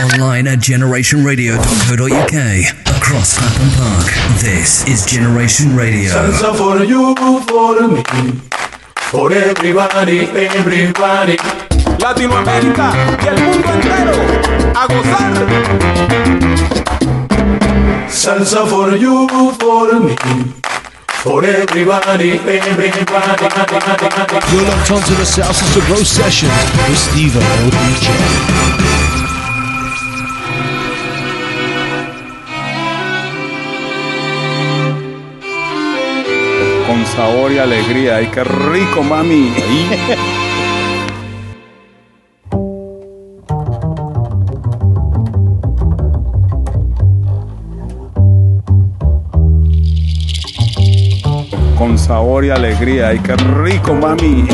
Online at generationradio.co.uk. Across Clapham Park. This is Generation Radio. Salsa for you, for me, for everybody, everybody. Latinoamérica y el mundo entero a gozar. Salsa for you, for me, for everybody, everybody. You're locked onto the Salsa Sabro session with Steve LDJ. Con sabor y alegría. ¡Ay, qué rico, mami! Con sabor y alegría. ¡Ay, qué rico, mami!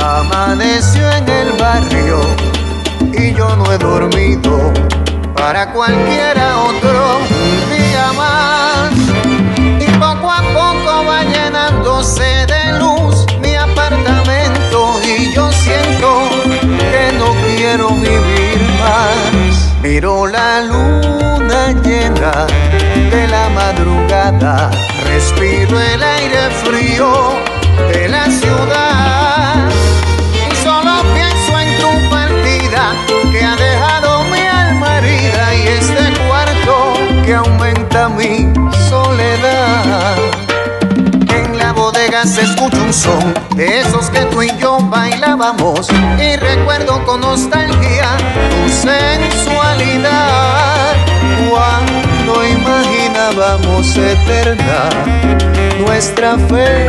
Amaneció en el barrio no he dormido para cualquiera otro día más. Y poco a poco va llenándose de luz mi apartamento y yo siento que no quiero vivir más. Miro la luna llena de la madrugada, respiro el aire frío de la ciudad que aumenta mi soledad. En la bodega se escucha un son de esos que tú y yo bailábamos y recuerdo con nostalgia tu sensualidad cuando imaginábamos eterna nuestra felicidad.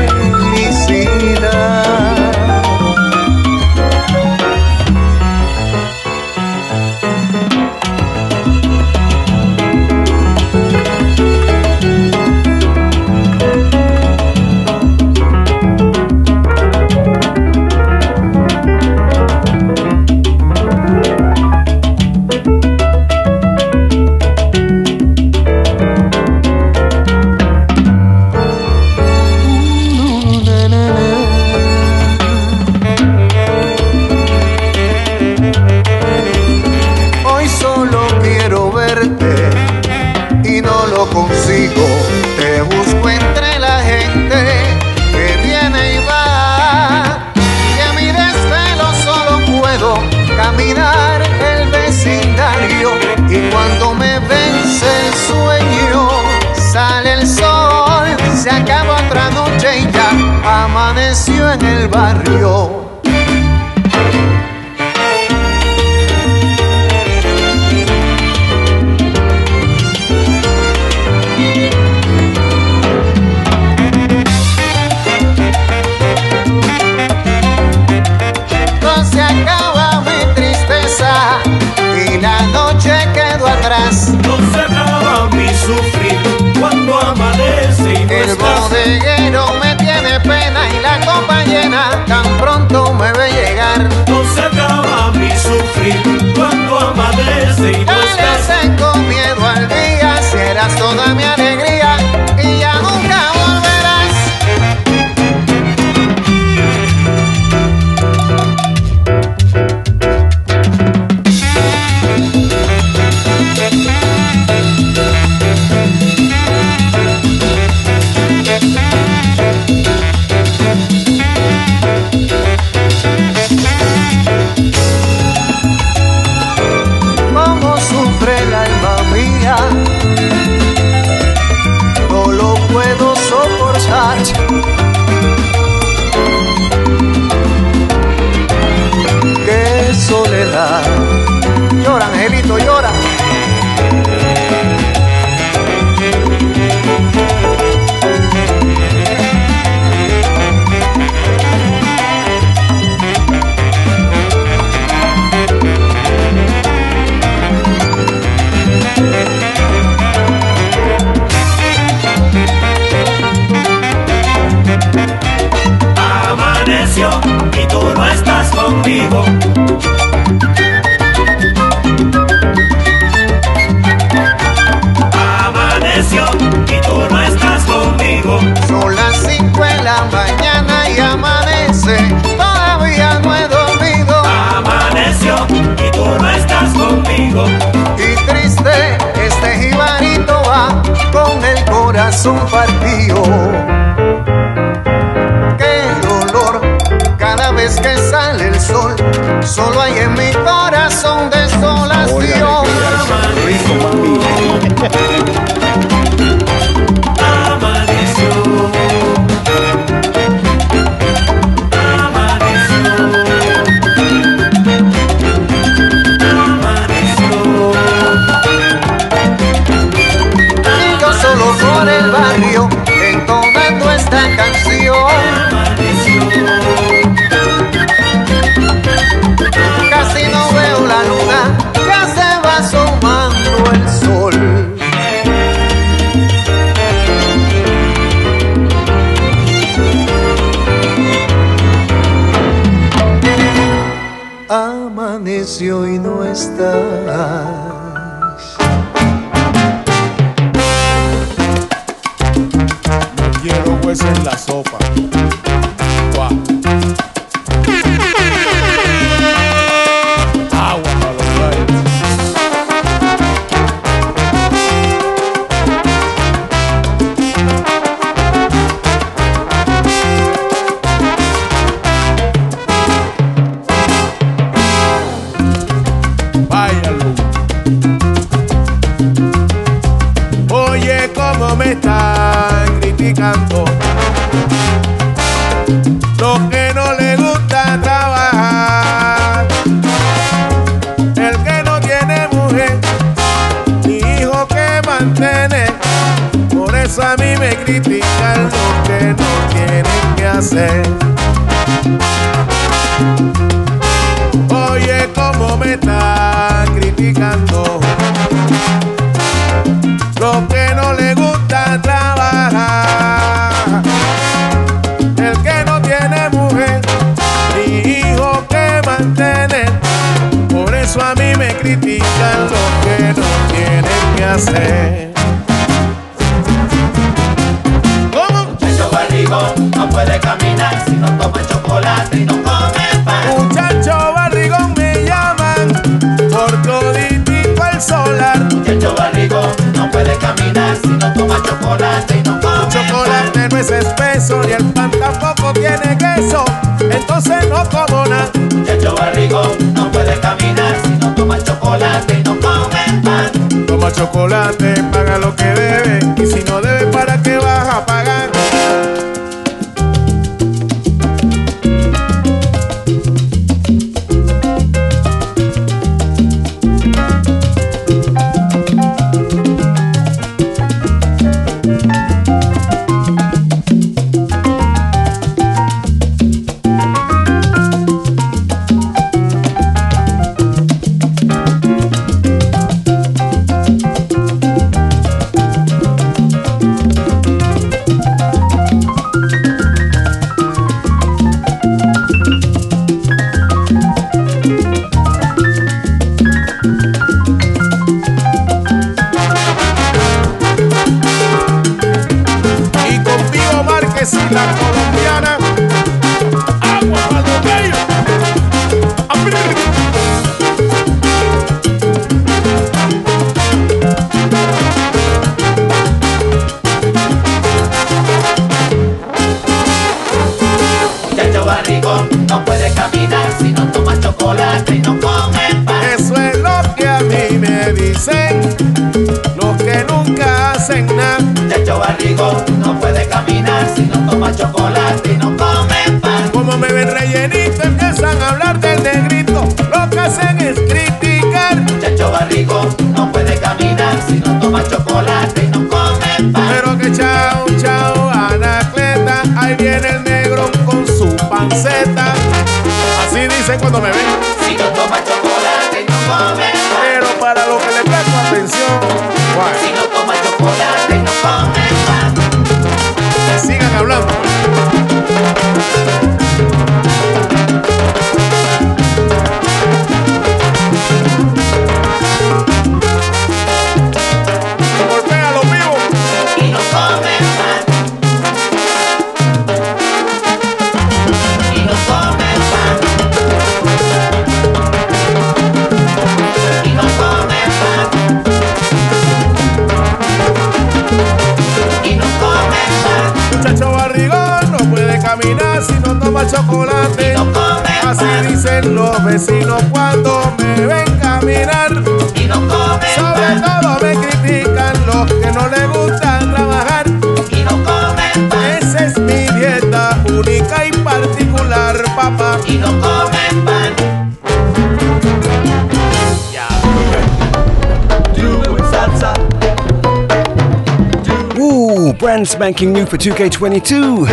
Spanking new for 2K22.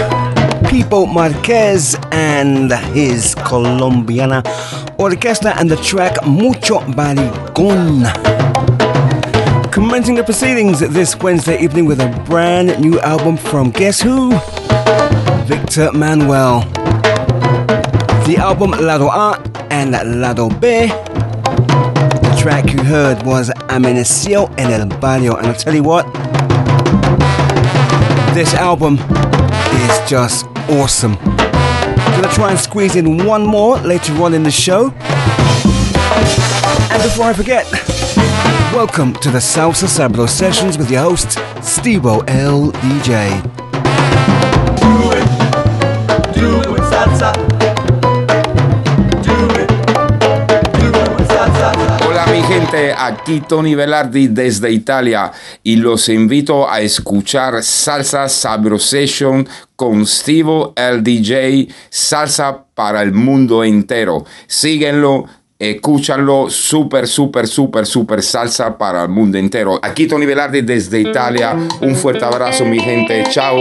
Pibo Marquez and his Colombiana Orquesta and the track Mucho Barigón. Commencing the proceedings this Wednesday evening with a brand new album from guess who? Victor Manuelle. The album Lado A and Lado B the track you heard was Amaneció en el Barrio, and I'll tell you what, this album is just awesome. Gonna try and squeeze in one more later on in the show. And before I forget, welcome to the Salsa Sabro sessions with your host, Stevo L. DJ. Hola mi gente, aquí Tony Velardi desde Italia y los invito a escuchar Salsa Sabro Session con Stevo el DJ, salsa para el mundo entero. Síguenlo, escúchanlo, súper, súper, súper, súper salsa para el mundo entero. Aquí Tony Velardi desde Italia, un fuerte abrazo mi gente, chao.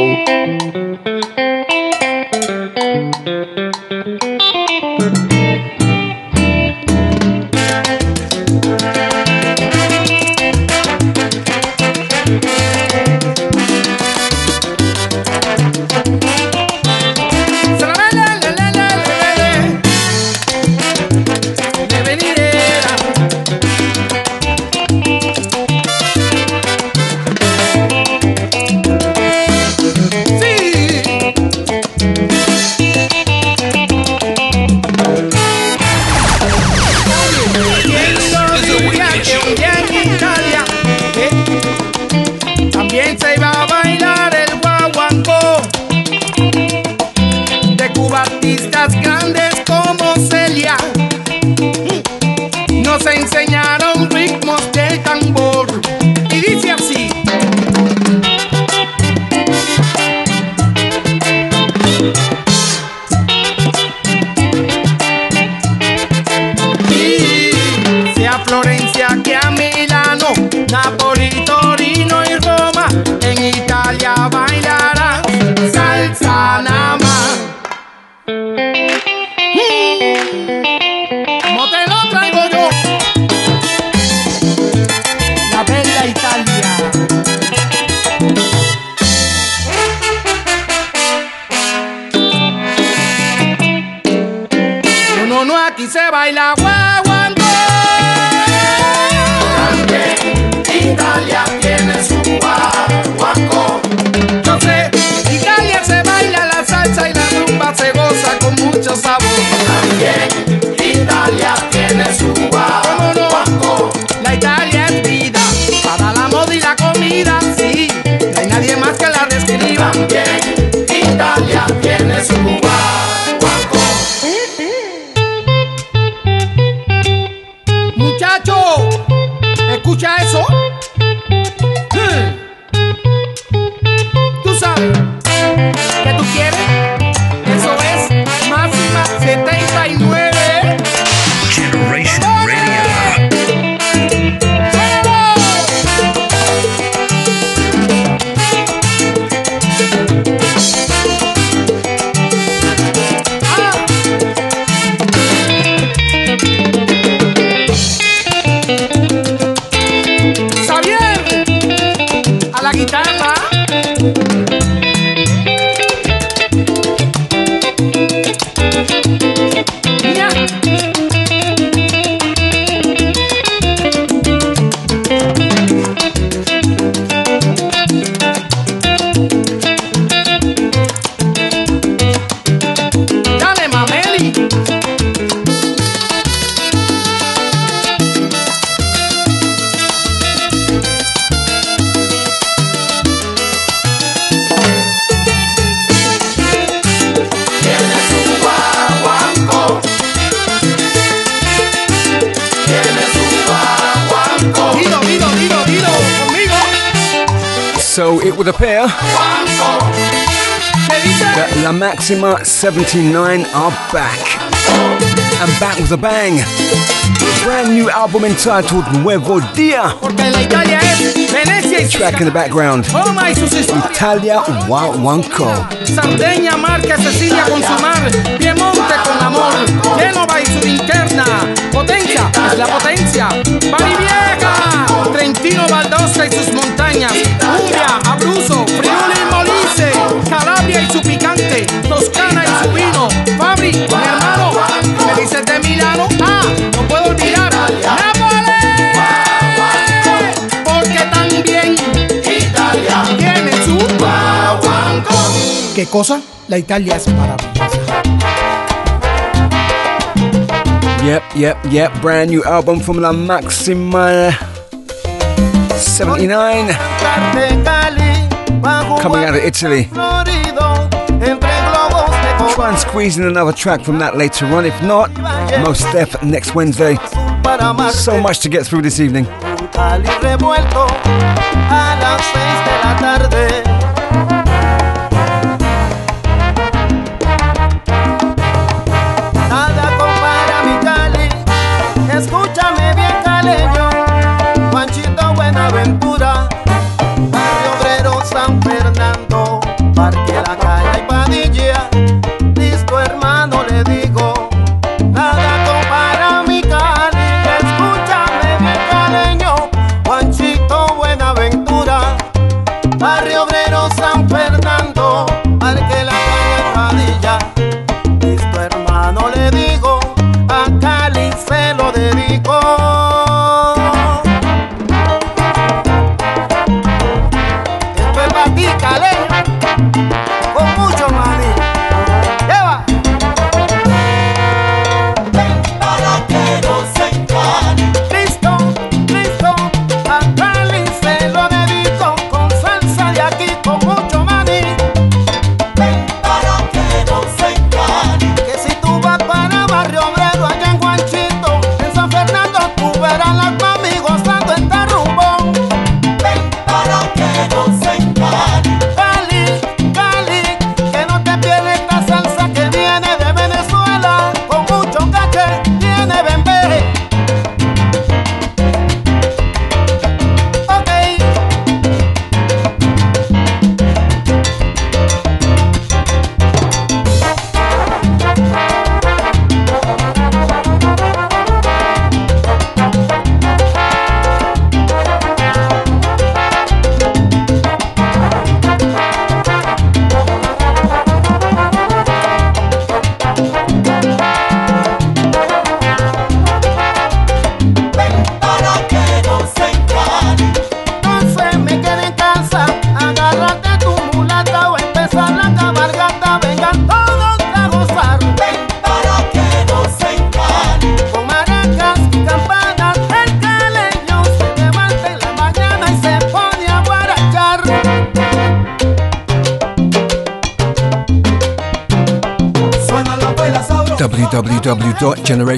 79 are back. And back with a bang. Brand new album entitled Nuevo Dia. Porque la Italia es Venecia y sus Track in the background. Roma y sus historias. Italia Wawanko. Sardeña, Marca, Cecilia con su mar, Piemonte con amor, Génova y su linterna, Potencia la potencia, Barivieja, Trentino, Valdosta y sus montañas, Umbria, Abruzzo, Friuli Molise, Calabria y su picante, Toscana y su vino, Fabri, mi hermano, me dices de Milano, ah, no puedo olvidar, Nápoles, porque también Italia tiene su ¿Qué cosa? La Italia es maravillosa. Yep, yep, yep. Brand new album from La Maxima 79. Coming out of Italy. Try and squeeze in another track from that later on. If not, most def next Wednesday. So much to get through this evening.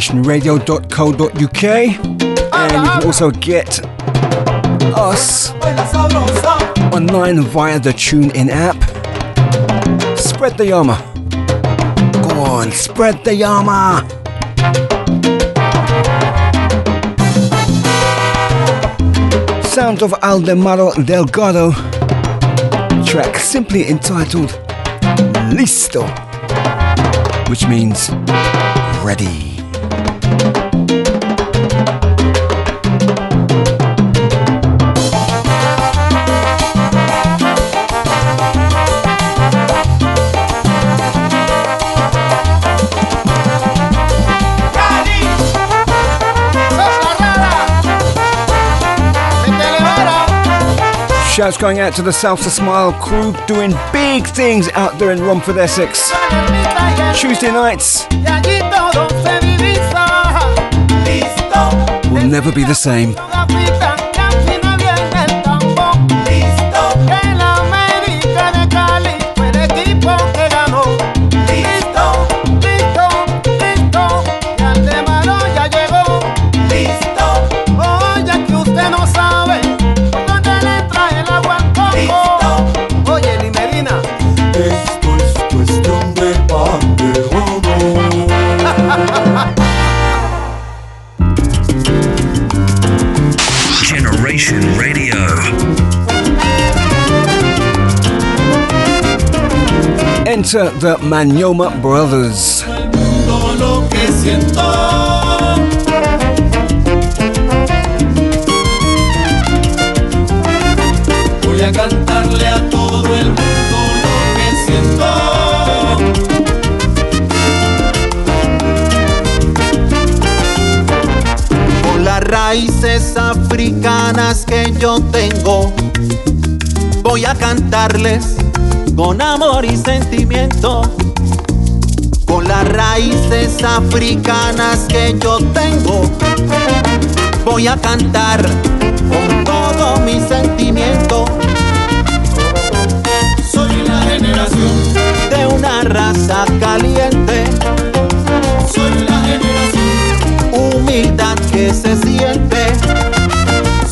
www.generationradio.co.uk and you can also get us online via the TuneIn app. Spread the yama. Go on, spread the yama. Sound of Aldemaro Delgado. Track simply entitled Listo, which means ready. Shouts going out to the Salsa Smile crew doing big things out there in Romford, Essex. Tuesday nights will never be the same. To the Manyoma Brothers. Lo que siento. Voy a cantarle a todo el mundo lo que siento. Con las raíces africanas que yo tengo, voy a cantarles con amor y sentimiento. Con las raíces africanas que yo tengo, voy a cantar con todo mi sentimiento. Soy la generación, de una raza caliente, soy la generación, humildad que se siente,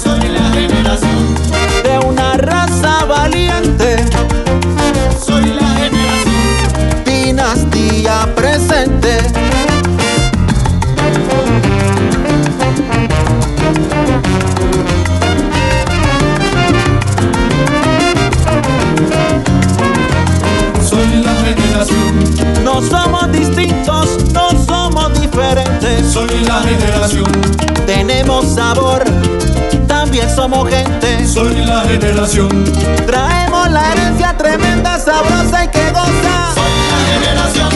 soy la generación, presente. soy la generación, No somos distintos, no somos diferentes. soy la generación, Tenemos sabor, también somos gente. soy la generación, Traemos la herencia tremenda, sabrosa y que goza. Generación,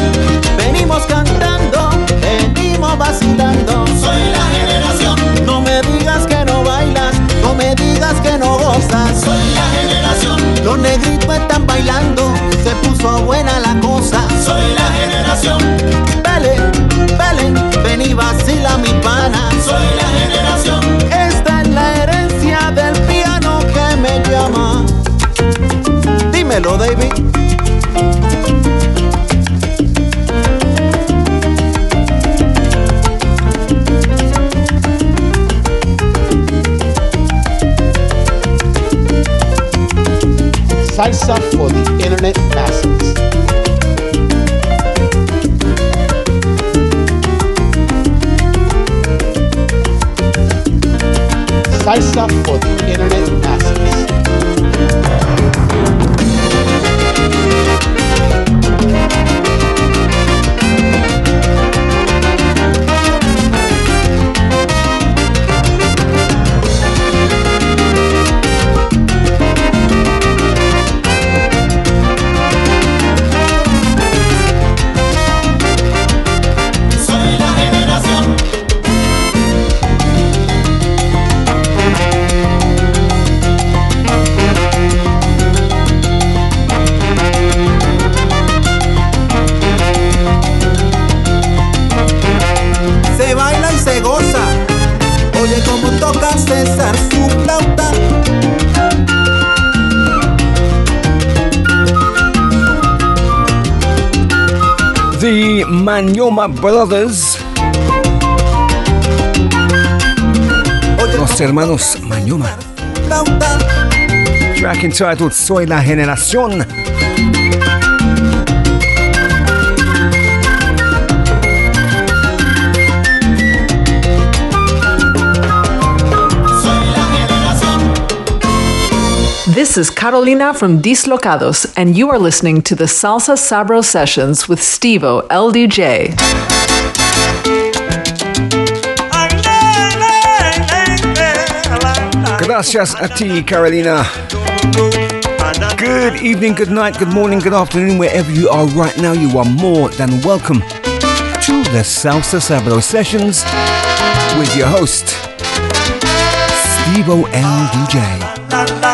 Venimos cantando, venimos vacilando. soy la generación, No me digas que no bailas, no me digas que no gozas. soy la generación, Los negritos están bailando, se puso buena la cosa. soy la generación, Vele, vele, ven y vacila mi pana. soy la generación, Esta es la herencia del piano que me llama. Dímelo, David. Salsa for the internet masses. Salsa for the internet masses. Manyoma Brothers. Los hermanos Manyoma. Track entitled Soy la Generación. This is Carolina from Dislocados, and you are listening to the Salsa Sabro Sessions with Stevo LDJ. Gracias a ti, Carolina. Good evening, good night, good morning, good afternoon, wherever you are right now. You are more than welcome to the Salsa Sabro Sessions with your host, Stevo LDJ.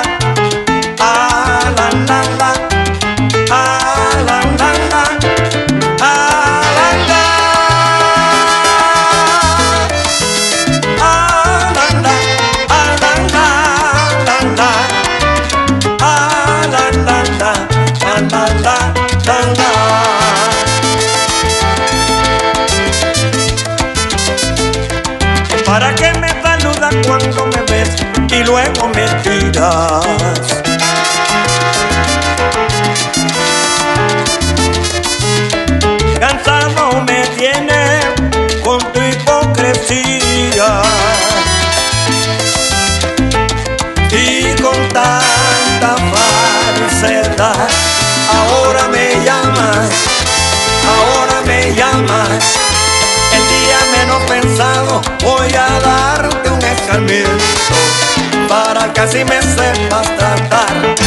¿Para qué me saludas cuando me ves y luego me tiras? Escarmiento para que así me sepas tratar.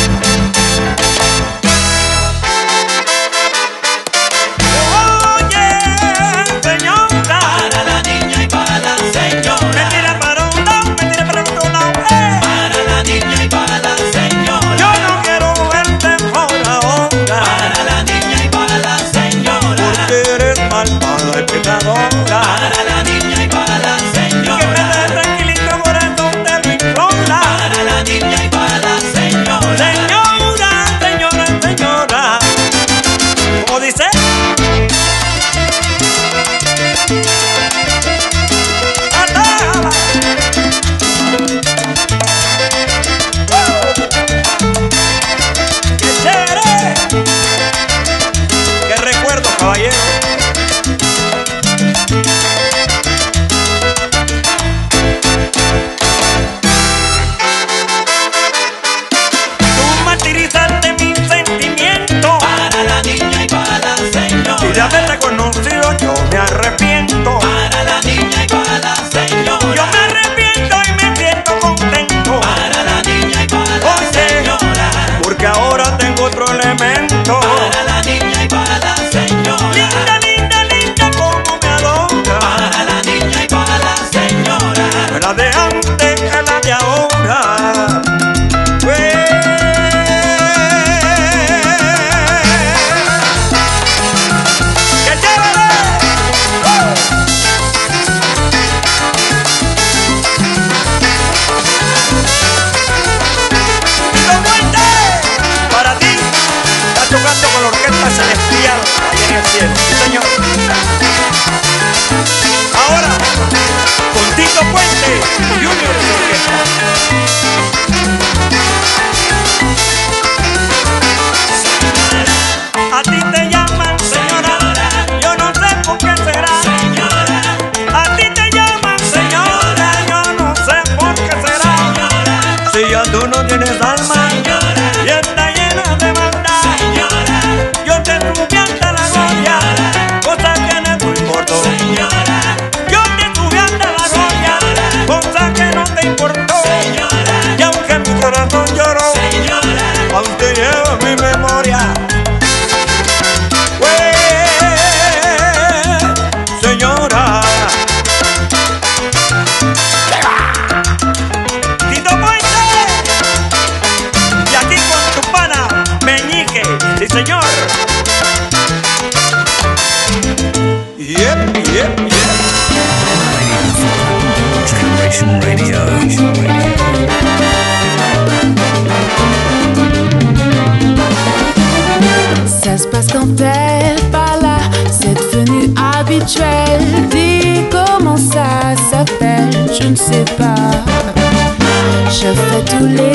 hablé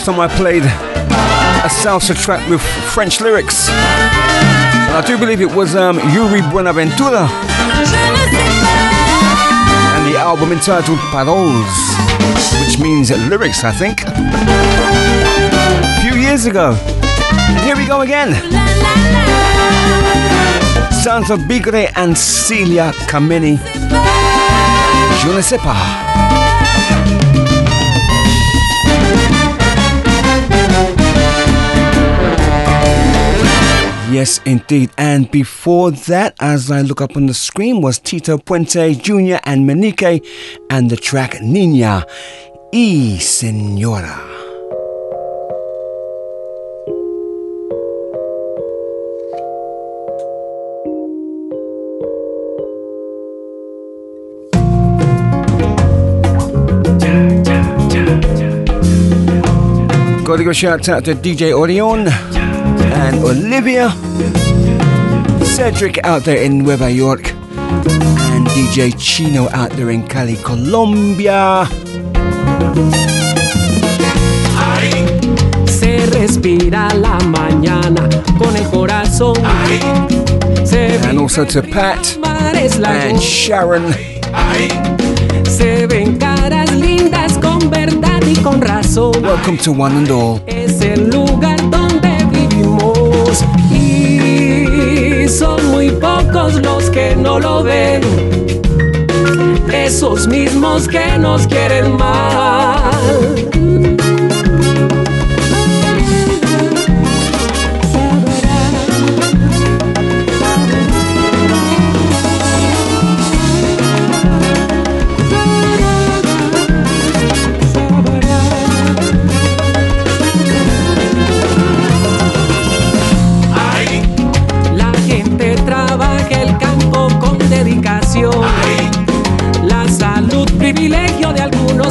last time I played a salsa track with French lyrics. And I do believe it was um, Yuri Buenaventura. And the album entitled Paroles, which means lyrics, I think. A few years ago. And here we go again. Sounds of Bigre and Celia Kameni. Je ne sais pas. Yes, indeed. And before that, as I look up on the screen, was Tito Puente Jr. and Manique and the track Nina y Senora. Gotta go shout out to DJ Orion and Olivia, Cedric out there in Nueva York, and DJ Chino out there in Cali, Colombia. Se respira la mañana con el corazón. Se And also to Pat and. Sharon. Se ven caras lindas con verdad y con razón. Welcome to one and all. Y son muy pocos los que no lo ven. Esos mismos que nos quieren mal.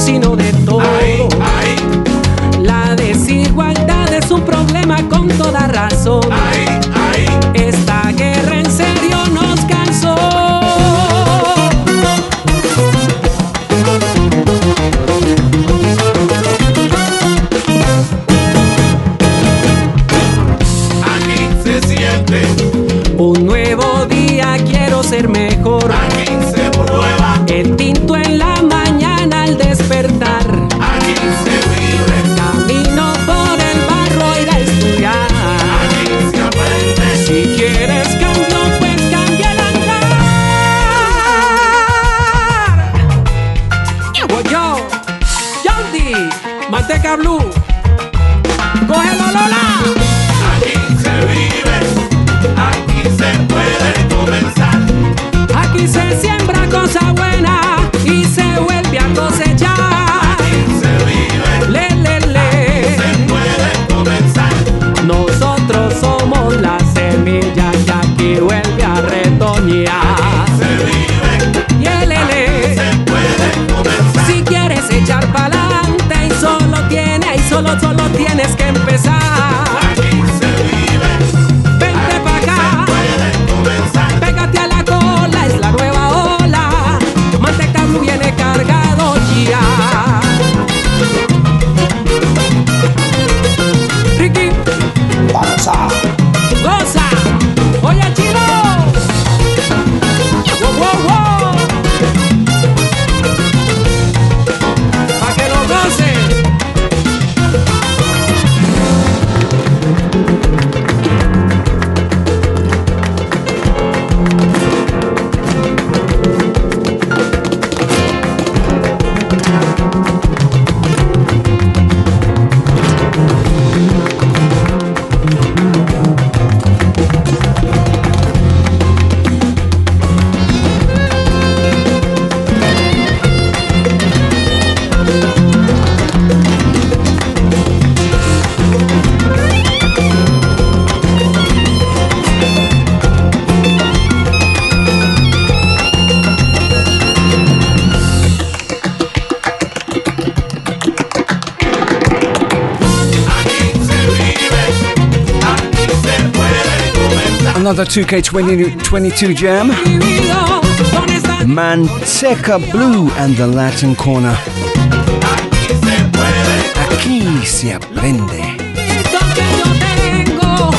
De algunos y no de todos. La desigualdad es un problema con toda razón. Esta 2K22 jam. Manteca Blue and the Latin Corner. Aquí se aprende. Lo que yo tengo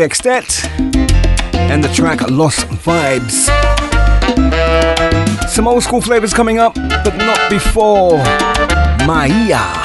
Sextet and the track Lost Vibes. Some old school flavors coming up, but not before Maya.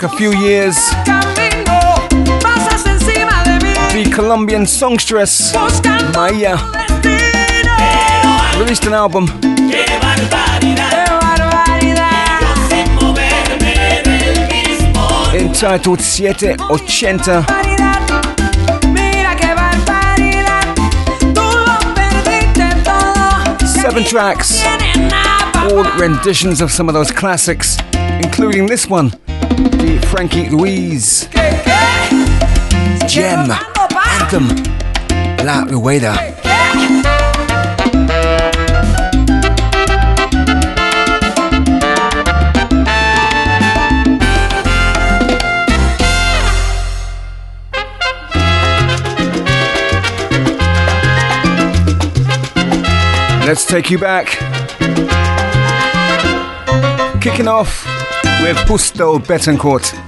back a few years. The Colombian songstress Maya released an album. Entitled Siete Ochenta. Seven tracks, all renditions of some of those classics, including this one the Frankie Ruiz Gem Anthem La Rueda. Let's take you back. Kicking off with Justo Betancourt.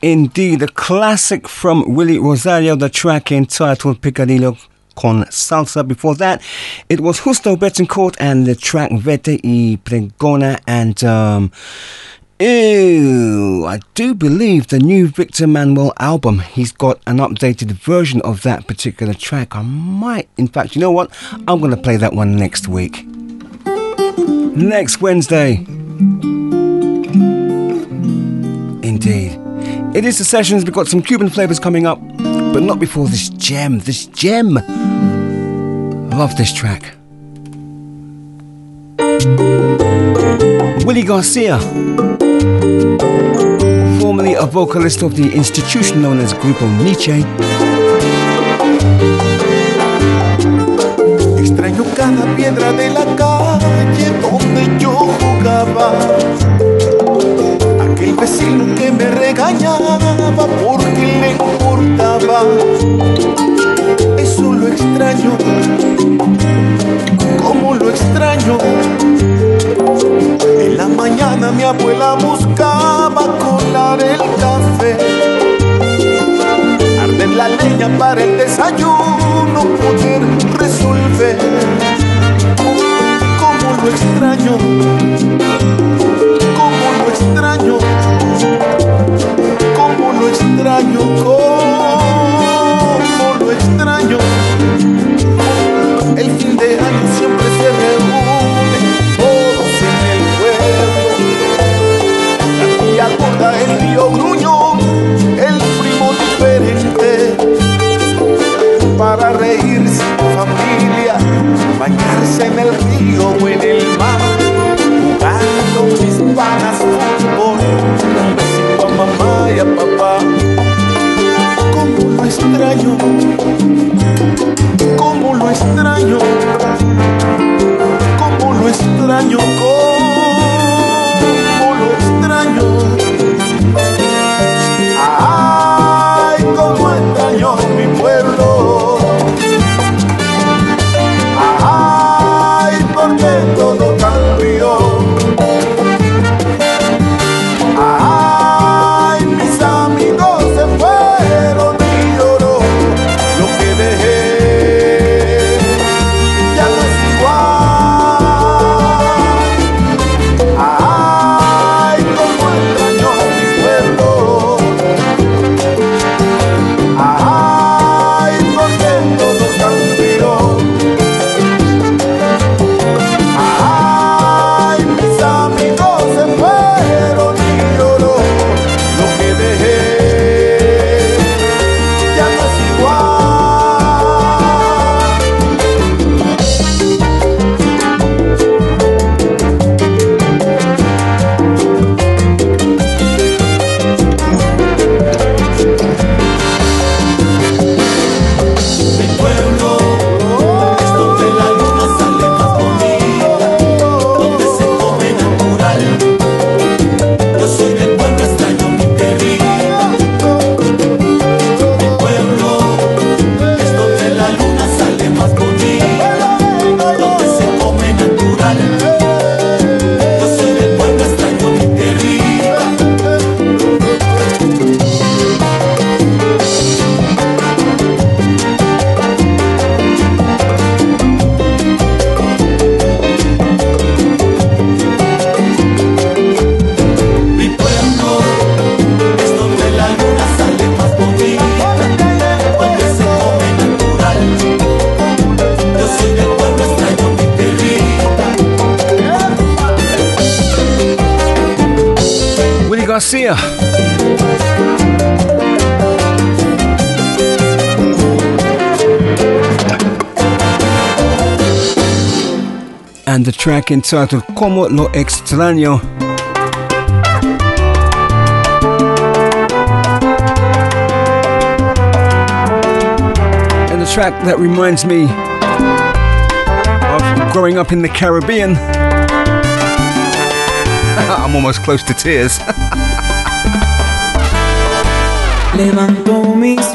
Indeed. The classic from Willie Rosario, the track entitled Picadillo con Salsa. Before that, it was Justo Betancourt and the track Vete y Pregona. And, um, ew, I do believe the new Victor Manuelle album, he's got an updated version of that particular track. I might, in fact, you know what? I'm going to play that one next week. Next Wednesday. Indeed. It is the sessions. We've got some Cuban flavors coming up, but not before this gem. This gem. Love this track. Willie Garcia, formerly a vocalist of the institution known as Grupo Niche. Extraño cada piedra de la calle donde yo jugaba. Aquel vecino que me regañaba porque le importaba. Eso lo extraño, como lo extraño. En la mañana mi abuela buscaba colar el café. Arder la leña para el desayuno, poder resolver. Como lo extraño, extraño, como lo extraño, como lo extraño. El fin de año siempre se reúne todos en el pueblo. La tía el tío gruñón, el primo diferente. Para reírse en familia, bañarse en el extraño, como lo extraño, como lo extraño, track entitled Como lo extraño. And the track that reminds me of growing up in the Caribbean. I'm almost close to tears. Levanto mis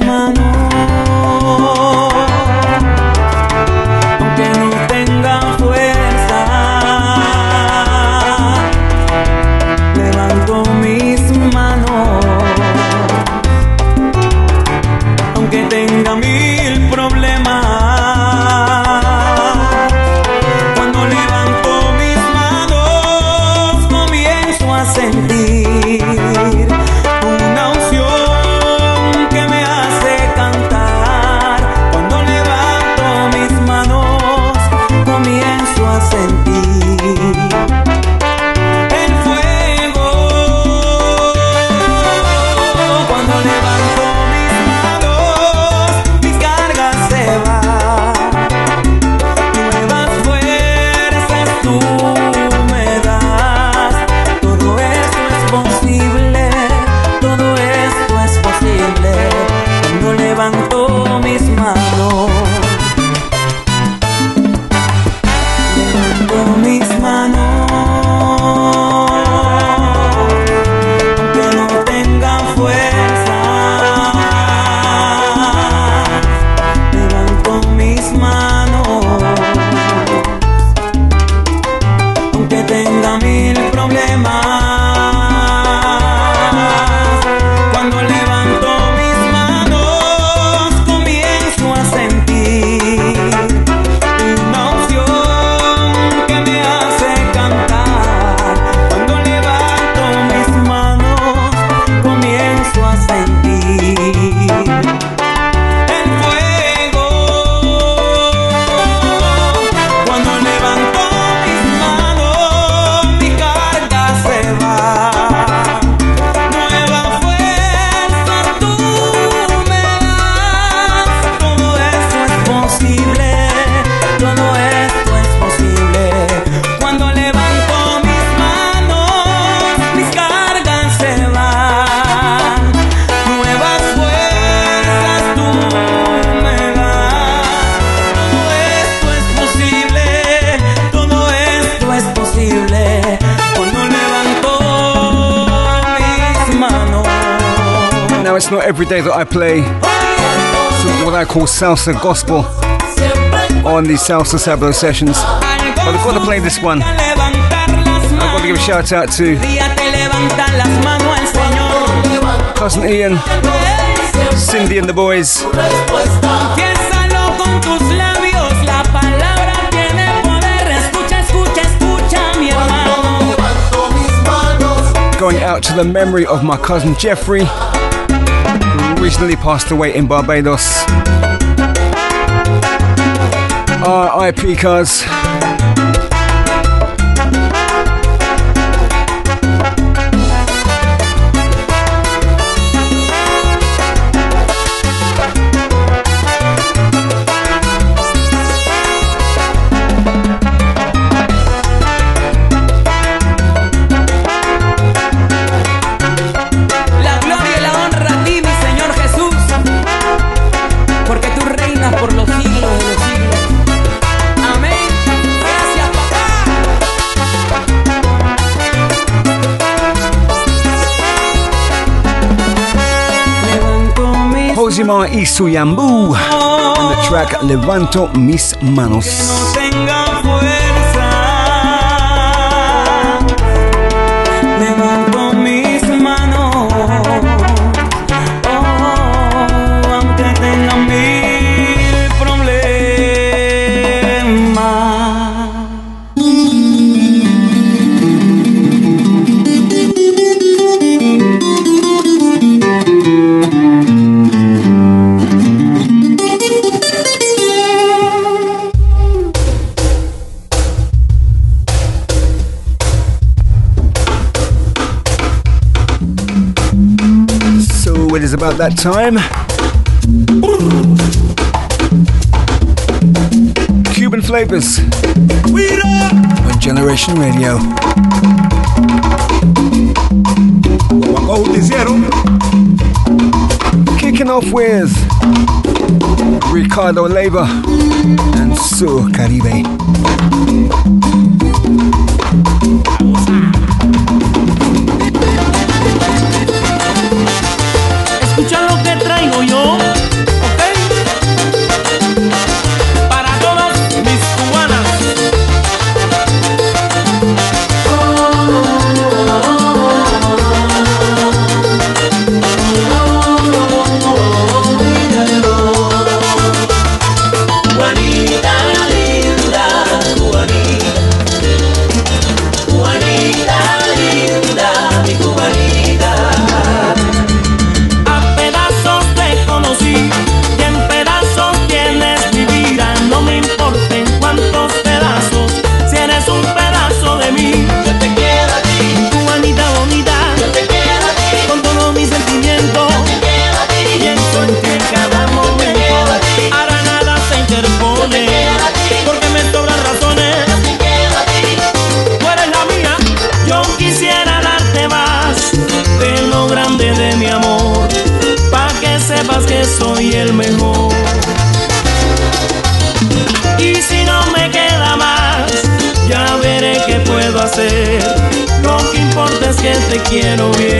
every day that I play what I call salsa gospel on the Salsa Sabro sessions. But I've got to play this one. I've got to give a shout out to Cousin Ian, Cindy and the boys. Going out to the memory of my cousin Jeffrey recently passed away in Barbados. RIP, cuz. Próximo Isuyambú and the track Levanto Mis Manos. that time. Cuban flavors on Generation Radio. Kicking off with Ricardo Labor and Sur Caribe. quiero ir.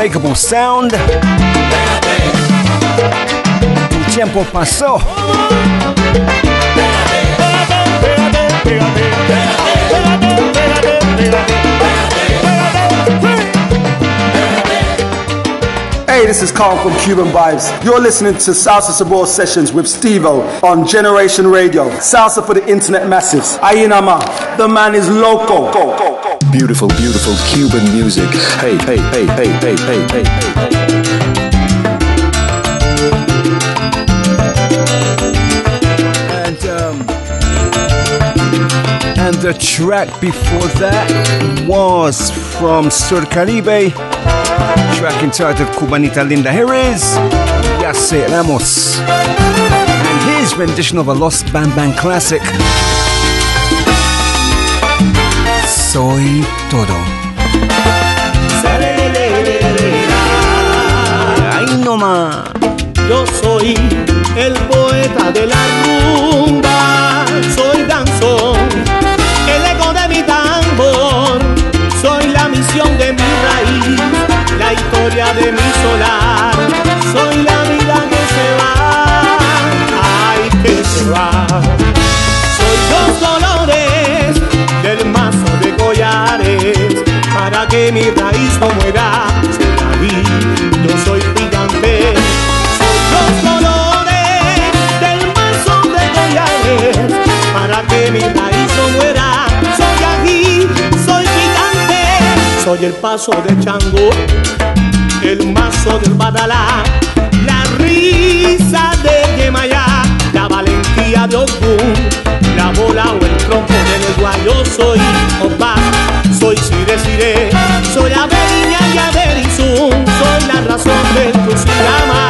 Unmistakable sound. Hey, this is Carl from Cuban Vibes. You're listening to Salsa Sabro Sessions with Stevo on Generation Radio. Salsa for the internet massives. Ayinama, the man is loco. Go, go, go. Beautiful, beautiful Cuban music. Hey, hey, hey, hey, hey, hey, hey, hey. And um and the track before that was from Sur Caribe. Track entitled Cubanita Linda. Here is Yase Ramos. And his rendition of a Lost Band classic. Soy todo. Ay no más. Yo soy el poeta de la rumba, soy danzón, el eco de mi tambor, soy la misión de mi raíz, la historia de mi solar, que mi raíz no muera, soy ahí, yo soy gigante. Los colores del mazo de collares Para que mi raíz no muera. Soy ají, soy gigante. Soy el paso de Chango El mazo del Badalá. La risa de Yemayá La valentía de Ogún La bola o el trompo de Negua Yo soy Opa, soy Sire Sire Soy Averiña y Averizum Soy la razón del Tusilama El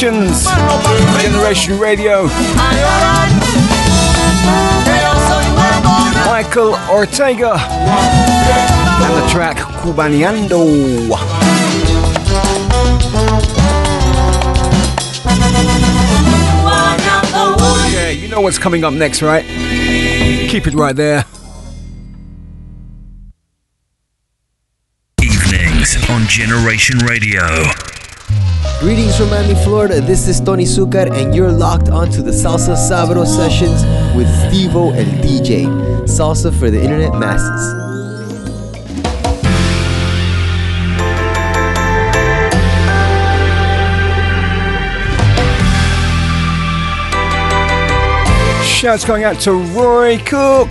Generations, Generation Radio. Michael Ortega and the track "Cubaniando." Cubaneando. you know what's coming up next, right? Keep it right there. Evenings on Generation Radio. Greetings from Miami, Florida. This is Tony Zucker, and you're locked onto the Salsa Sabro sessions with Stevo and DJ. Salsa for the internet masses. Shouts going out to Roy Cook.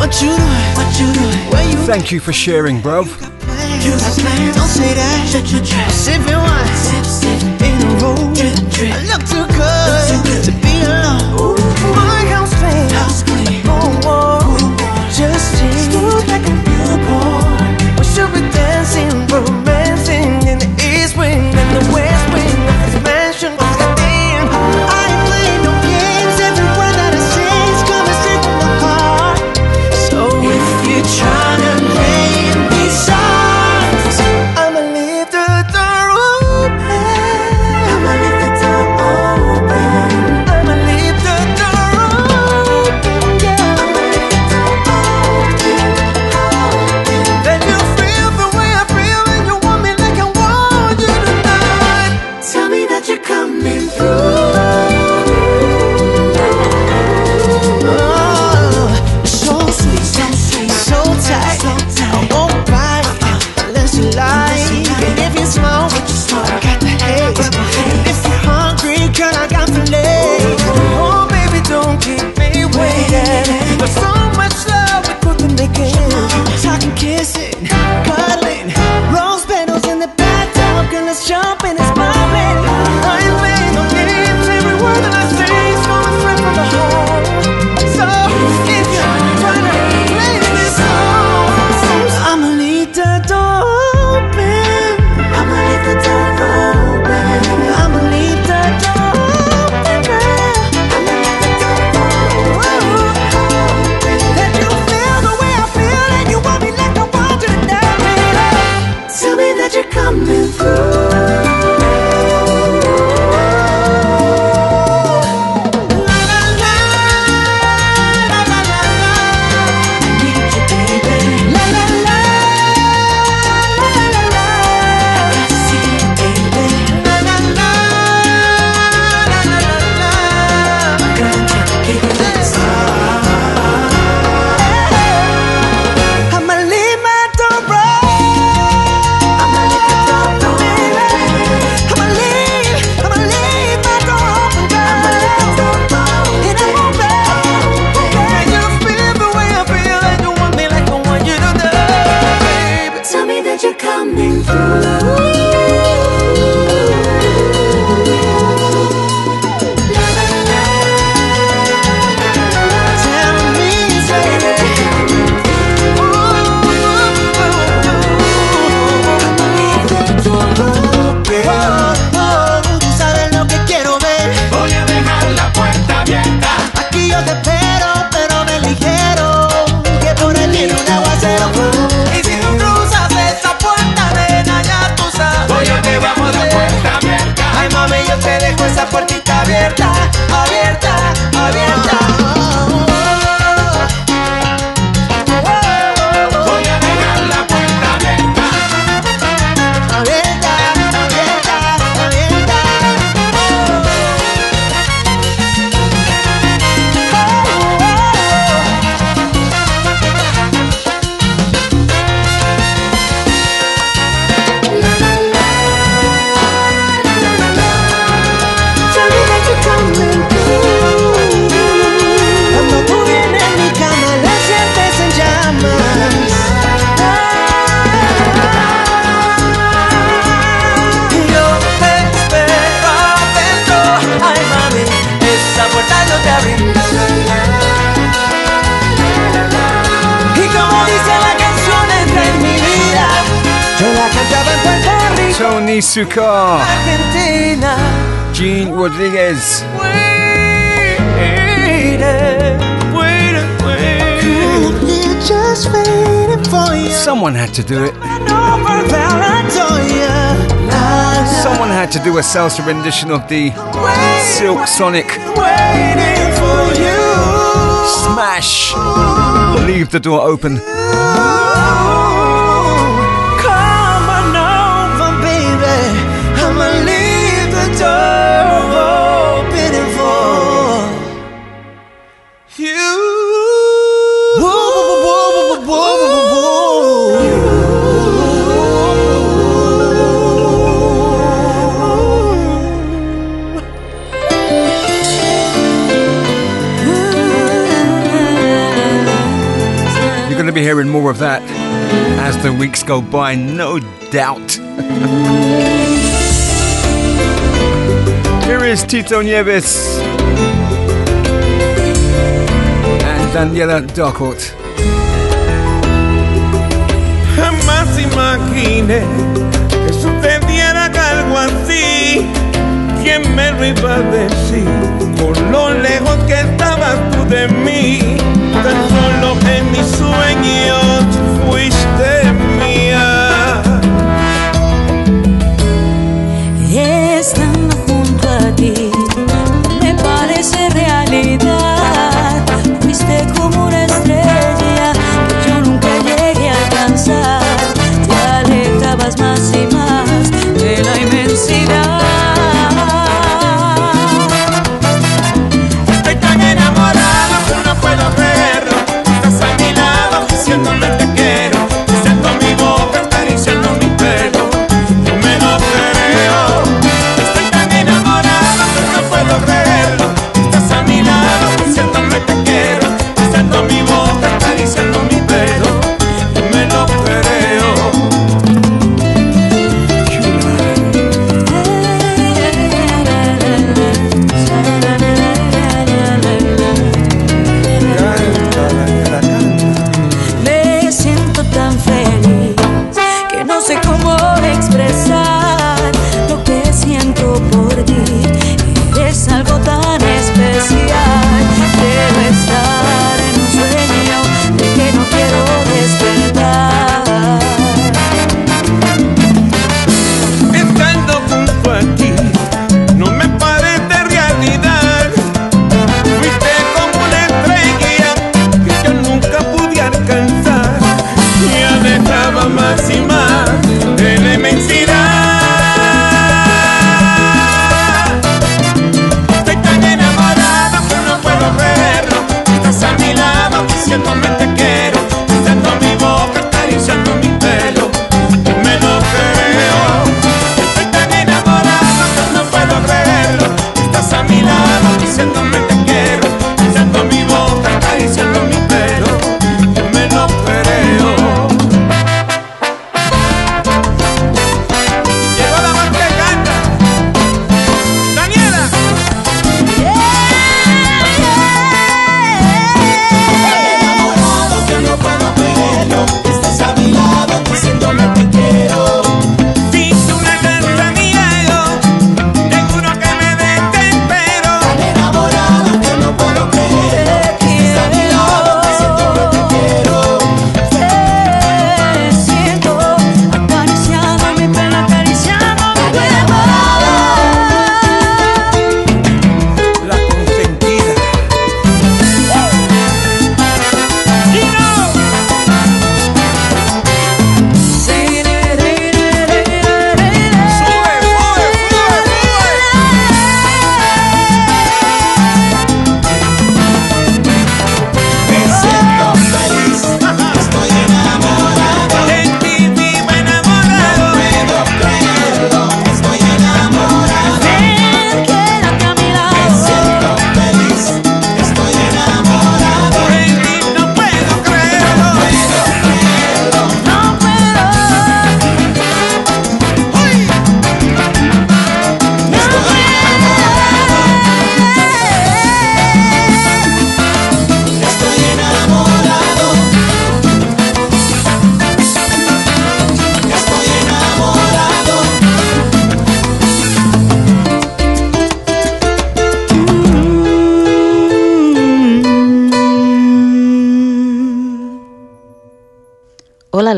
What you doing? What you doing? Where you Thank you for sharing, bruv drip Last don't say that. Shut your drip Sipping wine. Sip, sip. In a row Drip, drip. I look too good, look too good. To be alone. Ooh. My house clean. House clean. Oh, Just change Smooth like a newborn. We should be dancing, romancing In the east wind and the west. A salsa rendition of the Silk Sonic. Smash. Leave the door open. More of that as the weeks go by, no doubt. Here is Tito Nieves and Daniela Darcourt. Jamás imaginé que sucediera algo así. ¿Quién me lo iba a decir? Lo lejos que estabas tú de mí. Tan solo en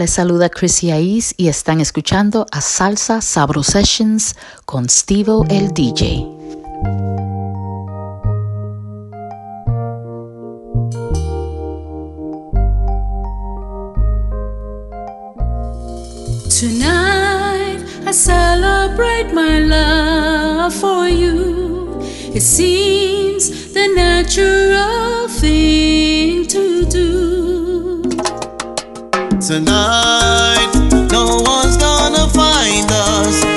Les saluda Chrissy Aiz y están escuchando a Salsa Sabro Sessions con Stevo el DJ. Tonight I celebrate my love for you. It seems the natural thing to do. tonight. No one's gonna find us.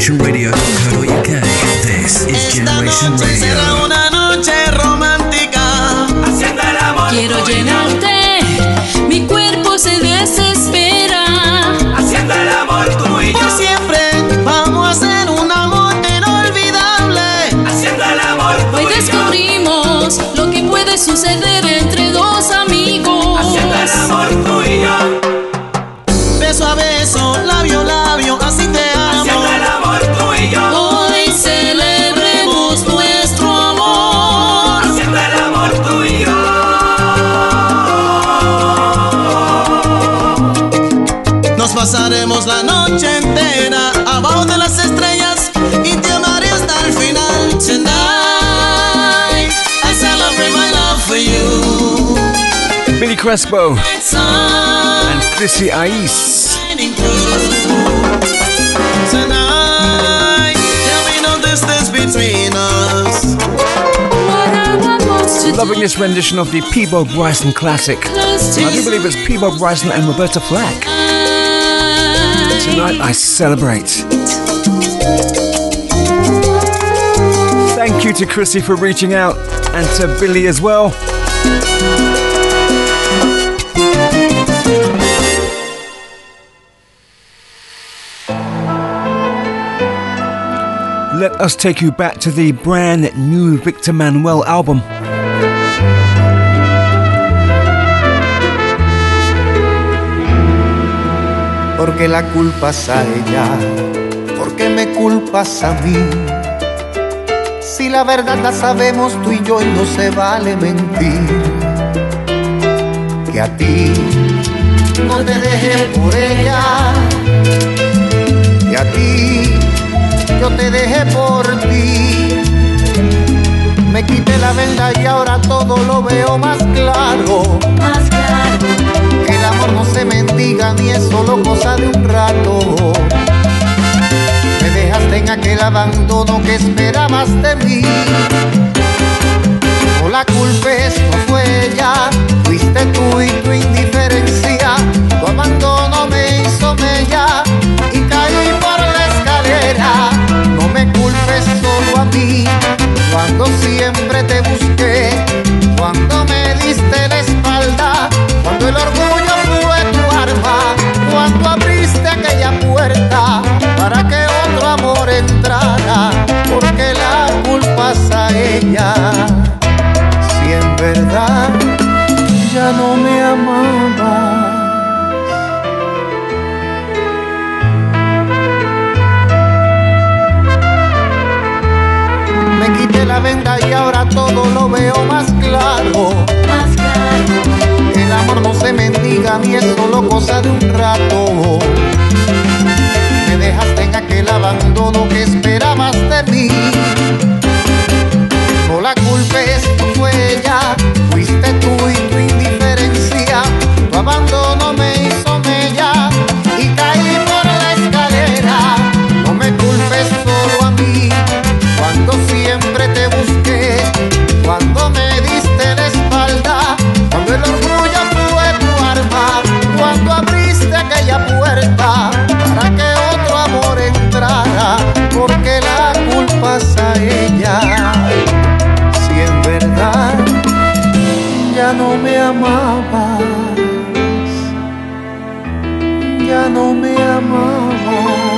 Ready. Radio. Crespo and Chrissy Ais. Loving this rendition of the Peabo Bryson classic. I do believe it's Peabo Bryson and Roberta Flack. Tonight I celebrate. Thank you to Chrissy for reaching out and to Billy as well. Let us take you back to the brand new Victor Manuelle album. Porque la culpas a ella, porque me culpas a mí. Si la verdad la sabemos tú y yo y no se vale mentir. Que a ti no te dejé por ella. Que a ti yo te dejé por ti. Me quité la venda y ahora todo lo veo más claro. Más claro. El amor no se mendiga ni es solo cosa de un rato. Me dejaste en aquel abandono que esperabas de mí. No la culpes, no fue ella, fuiste tú y tu indiferencia. Tu abandono me hizo mella y caí por la escalera. A mí, cuando siempre te busqué, cuando me diste la espalda, cuando el orgullo fue tu arma, cuando abriste aquella puerta para que otro amor entrara, porque la culpa es a ella. Si en verdad ya no me amaba. Quité la venda y ahora todo lo veo más claro. Más claro. El amor no se mendiga ni es solo cosa de un rato. Me dejaste en aquel abandono que esperabas de mí. No la culpes, fue ella, ya no me amabas.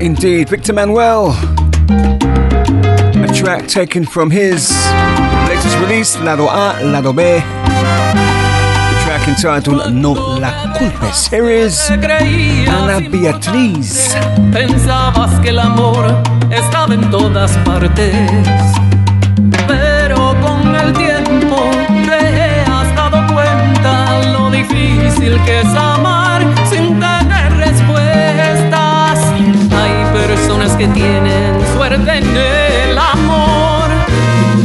indeed. Victor Manuelle. A track taken from his latest release, Lado A, Lado B. The track entitled No La Culpa Series. Ana Beatriz. Pensabas que el amor estaba en todas partes. Pero con el tiempo te has dado cuenta lo difícil que es amar. que tienen suerte en el amor,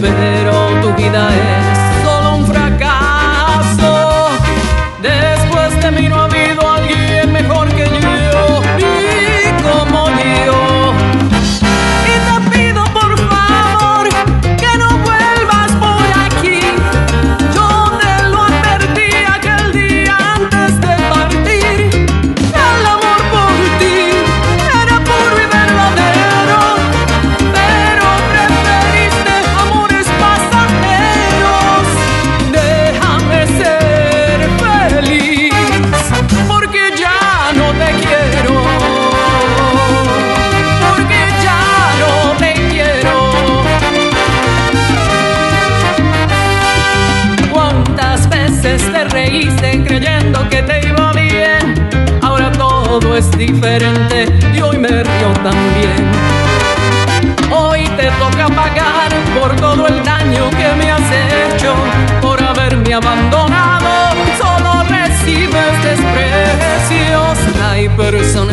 pero tu vida es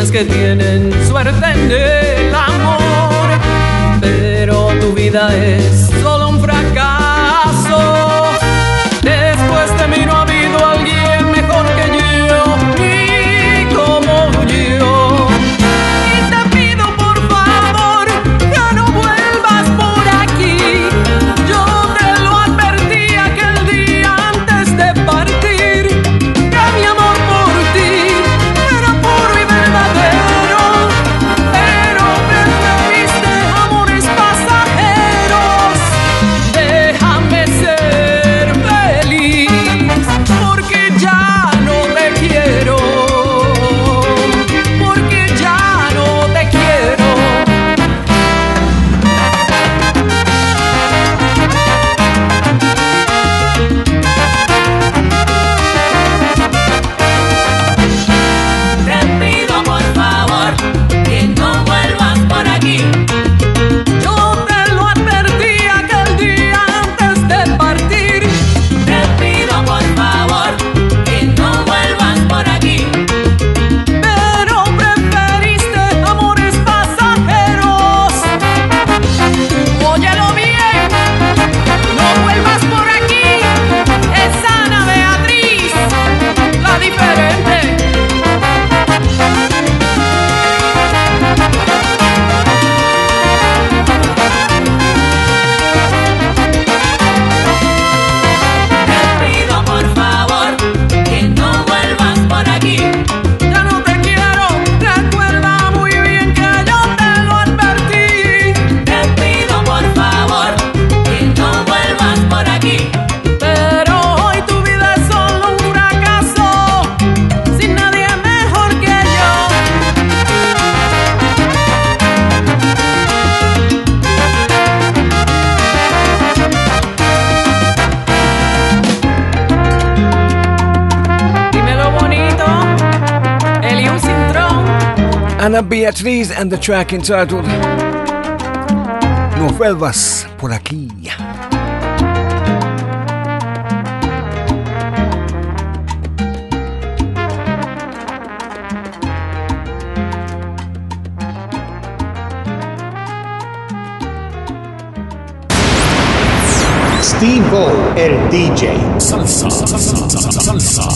que tienen suerte en el amor, pero tu vida es solo and the track entitled No vuelvas por aquí. Steve O, el DJ. Salsa, salsa, salsa, salsa.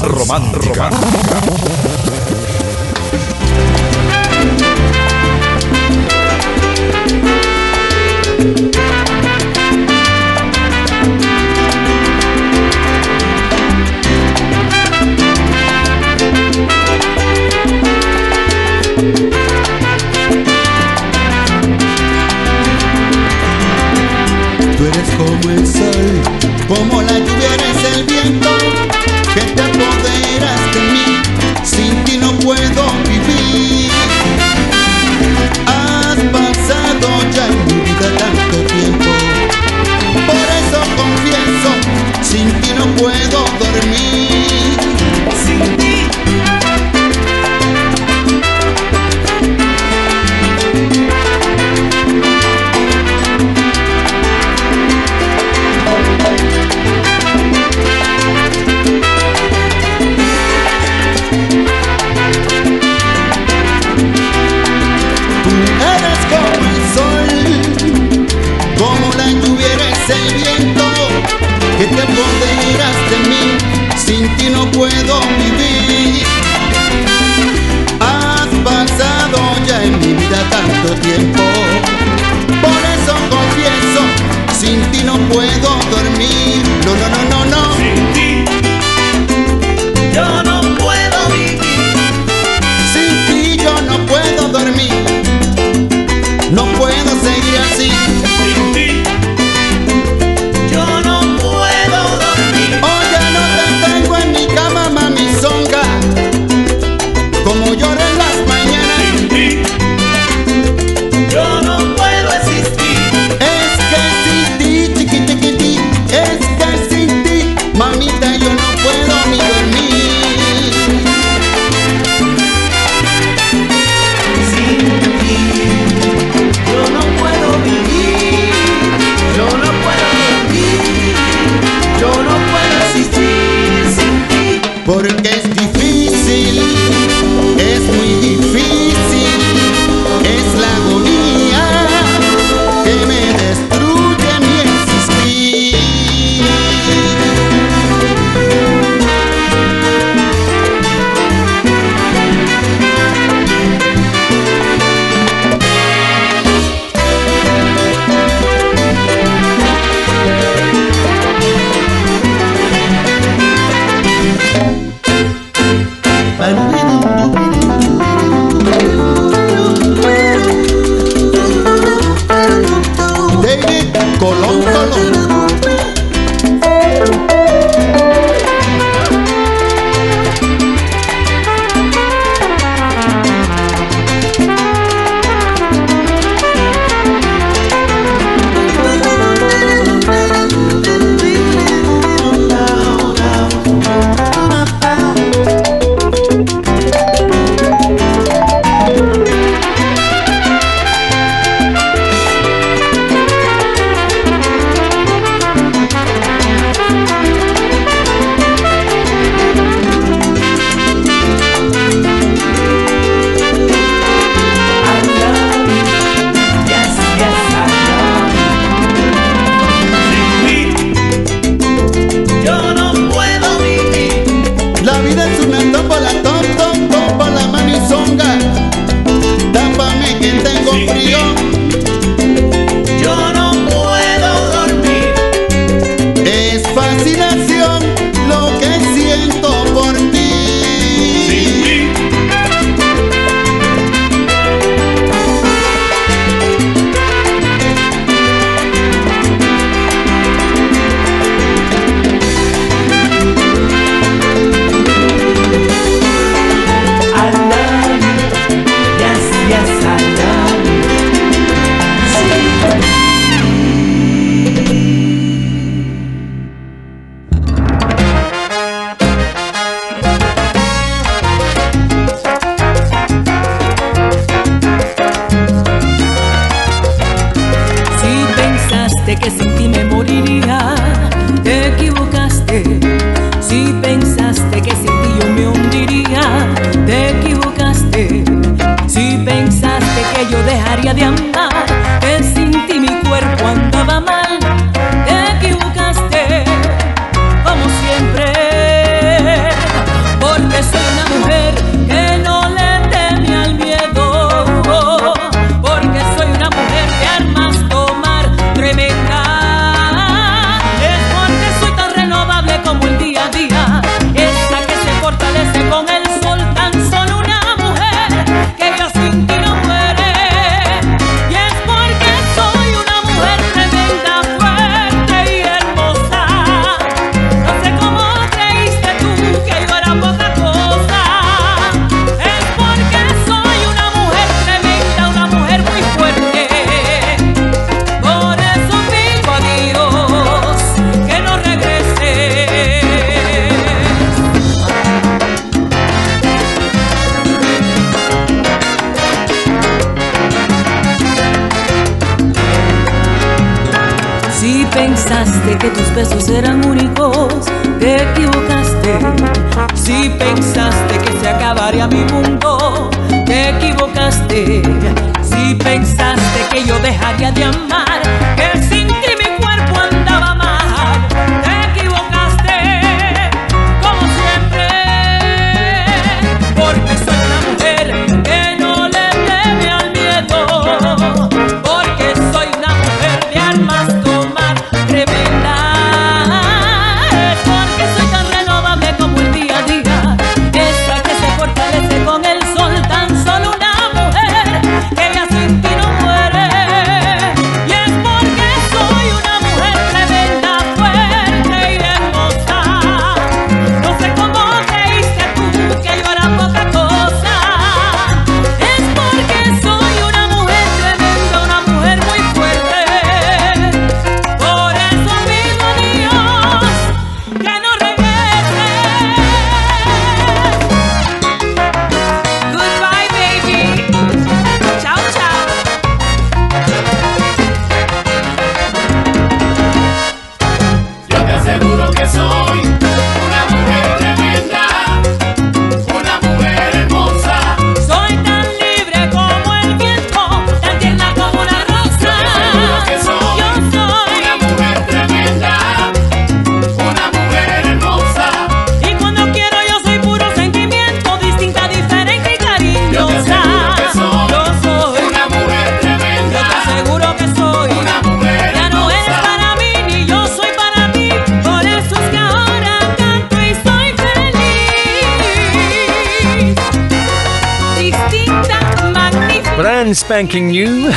Que tus besos eran únicos, te equivocaste. Si spanking new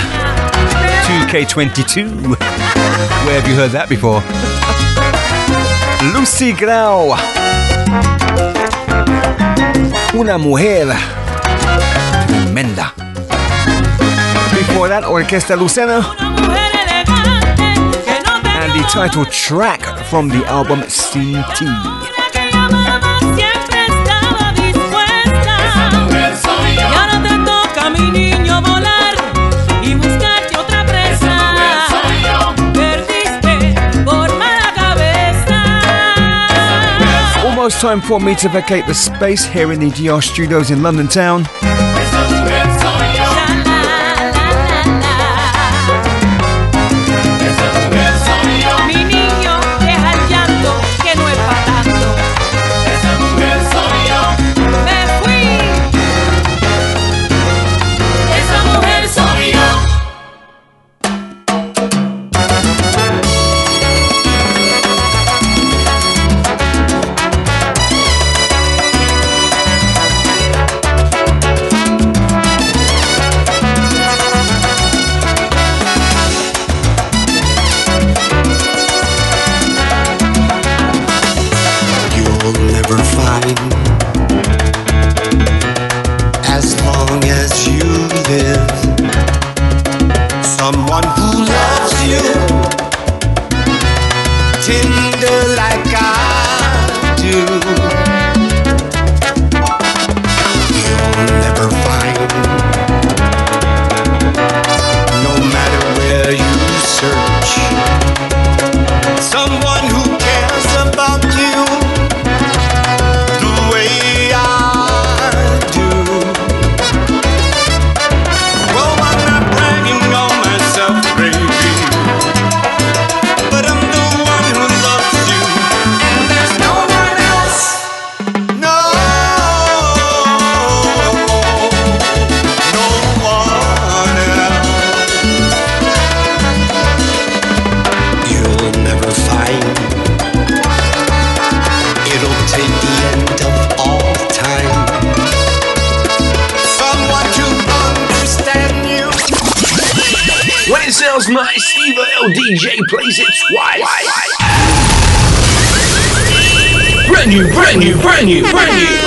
2K22. Where have you heard that before? Lucy Grau. Una mujer tremenda. Before that, Orquesta Lucena. And the title track from the album CT. Soy it's time for me to vacate the space here in the DR studios in London town. brand new, brand new, brand new.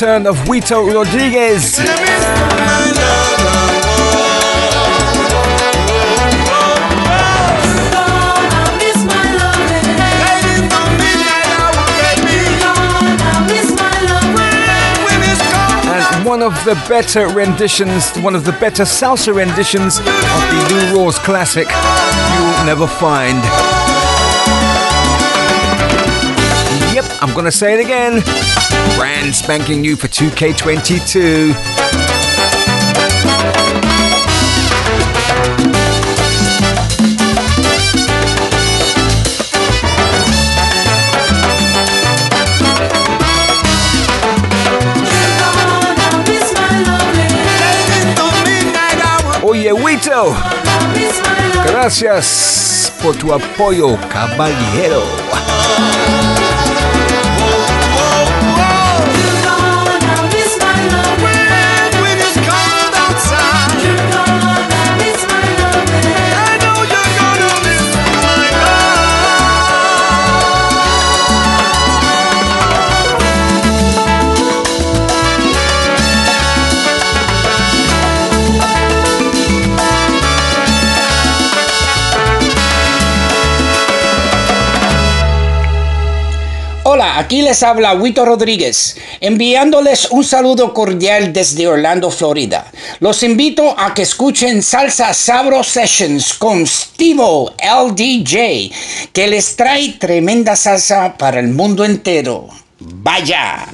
Return of Wito Rodriguez. One of the better renditions, one of the better salsa renditions of the Lou Rawls classic, You'll Never Find. I'm gonna say it again. Brand spanking new for 2K22. Oye, Wito, gracias por tu apoyo, caballero. Aquí les habla Huito Rodríguez, enviándoles un saludo cordial desde Orlando, Florida. Los invito a que escuchen Salsa Sabro Sessions con Stevo LDJ, que les trae tremenda salsa para el mundo entero. Vaya.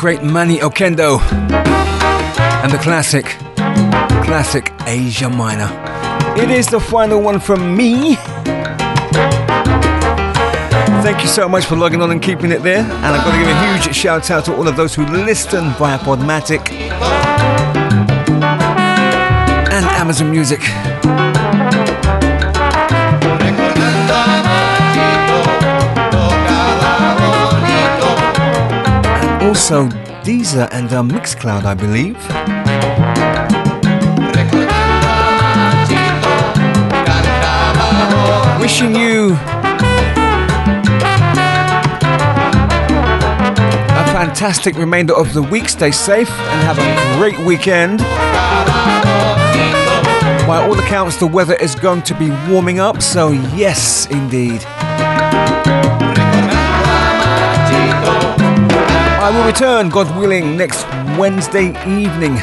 Great Manny Oquendo and the classic, classic Asia Minor. It is the final one from me. Thank you so much for logging on and keeping it there. And I've got to give a huge shout out to all of those who listen via Podomatic and Amazon Music. Also Deezer and uh, Mixcloud, I believe. Wishing you a fantastic remainder of the week. Stay safe and have a great weekend. By all accounts, the weather is going to be warming up, so yes, indeed. I will return, God willing, next Wednesday evening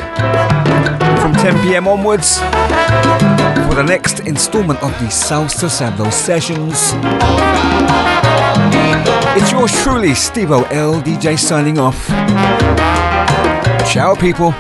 from 10 pm onwards for the next installment of the Salsa Sabro sessions. It's yours truly, Stevo L. DJ signing off. Ciao, people.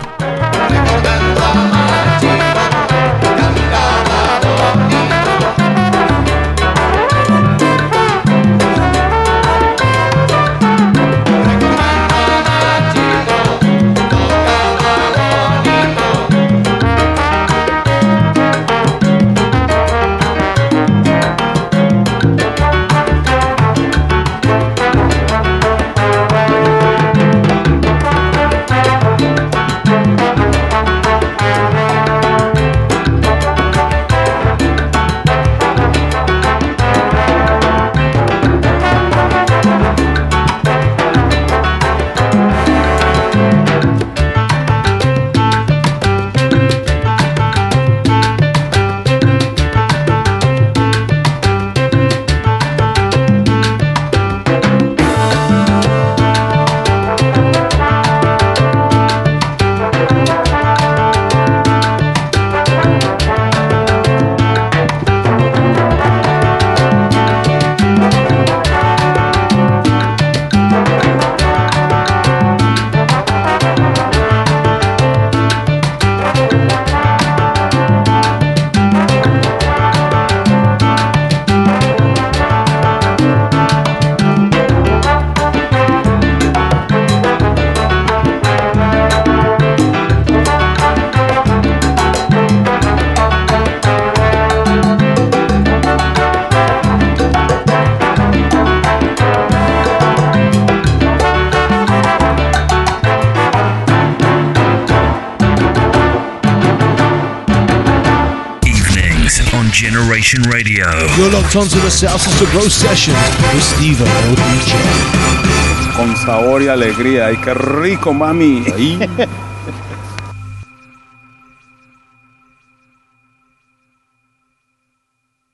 You're locked onto the Salsa Sabro sessions with Steve LDJ. Con sabor y alegría. ¡Ay, qué rico, mami! Ahí.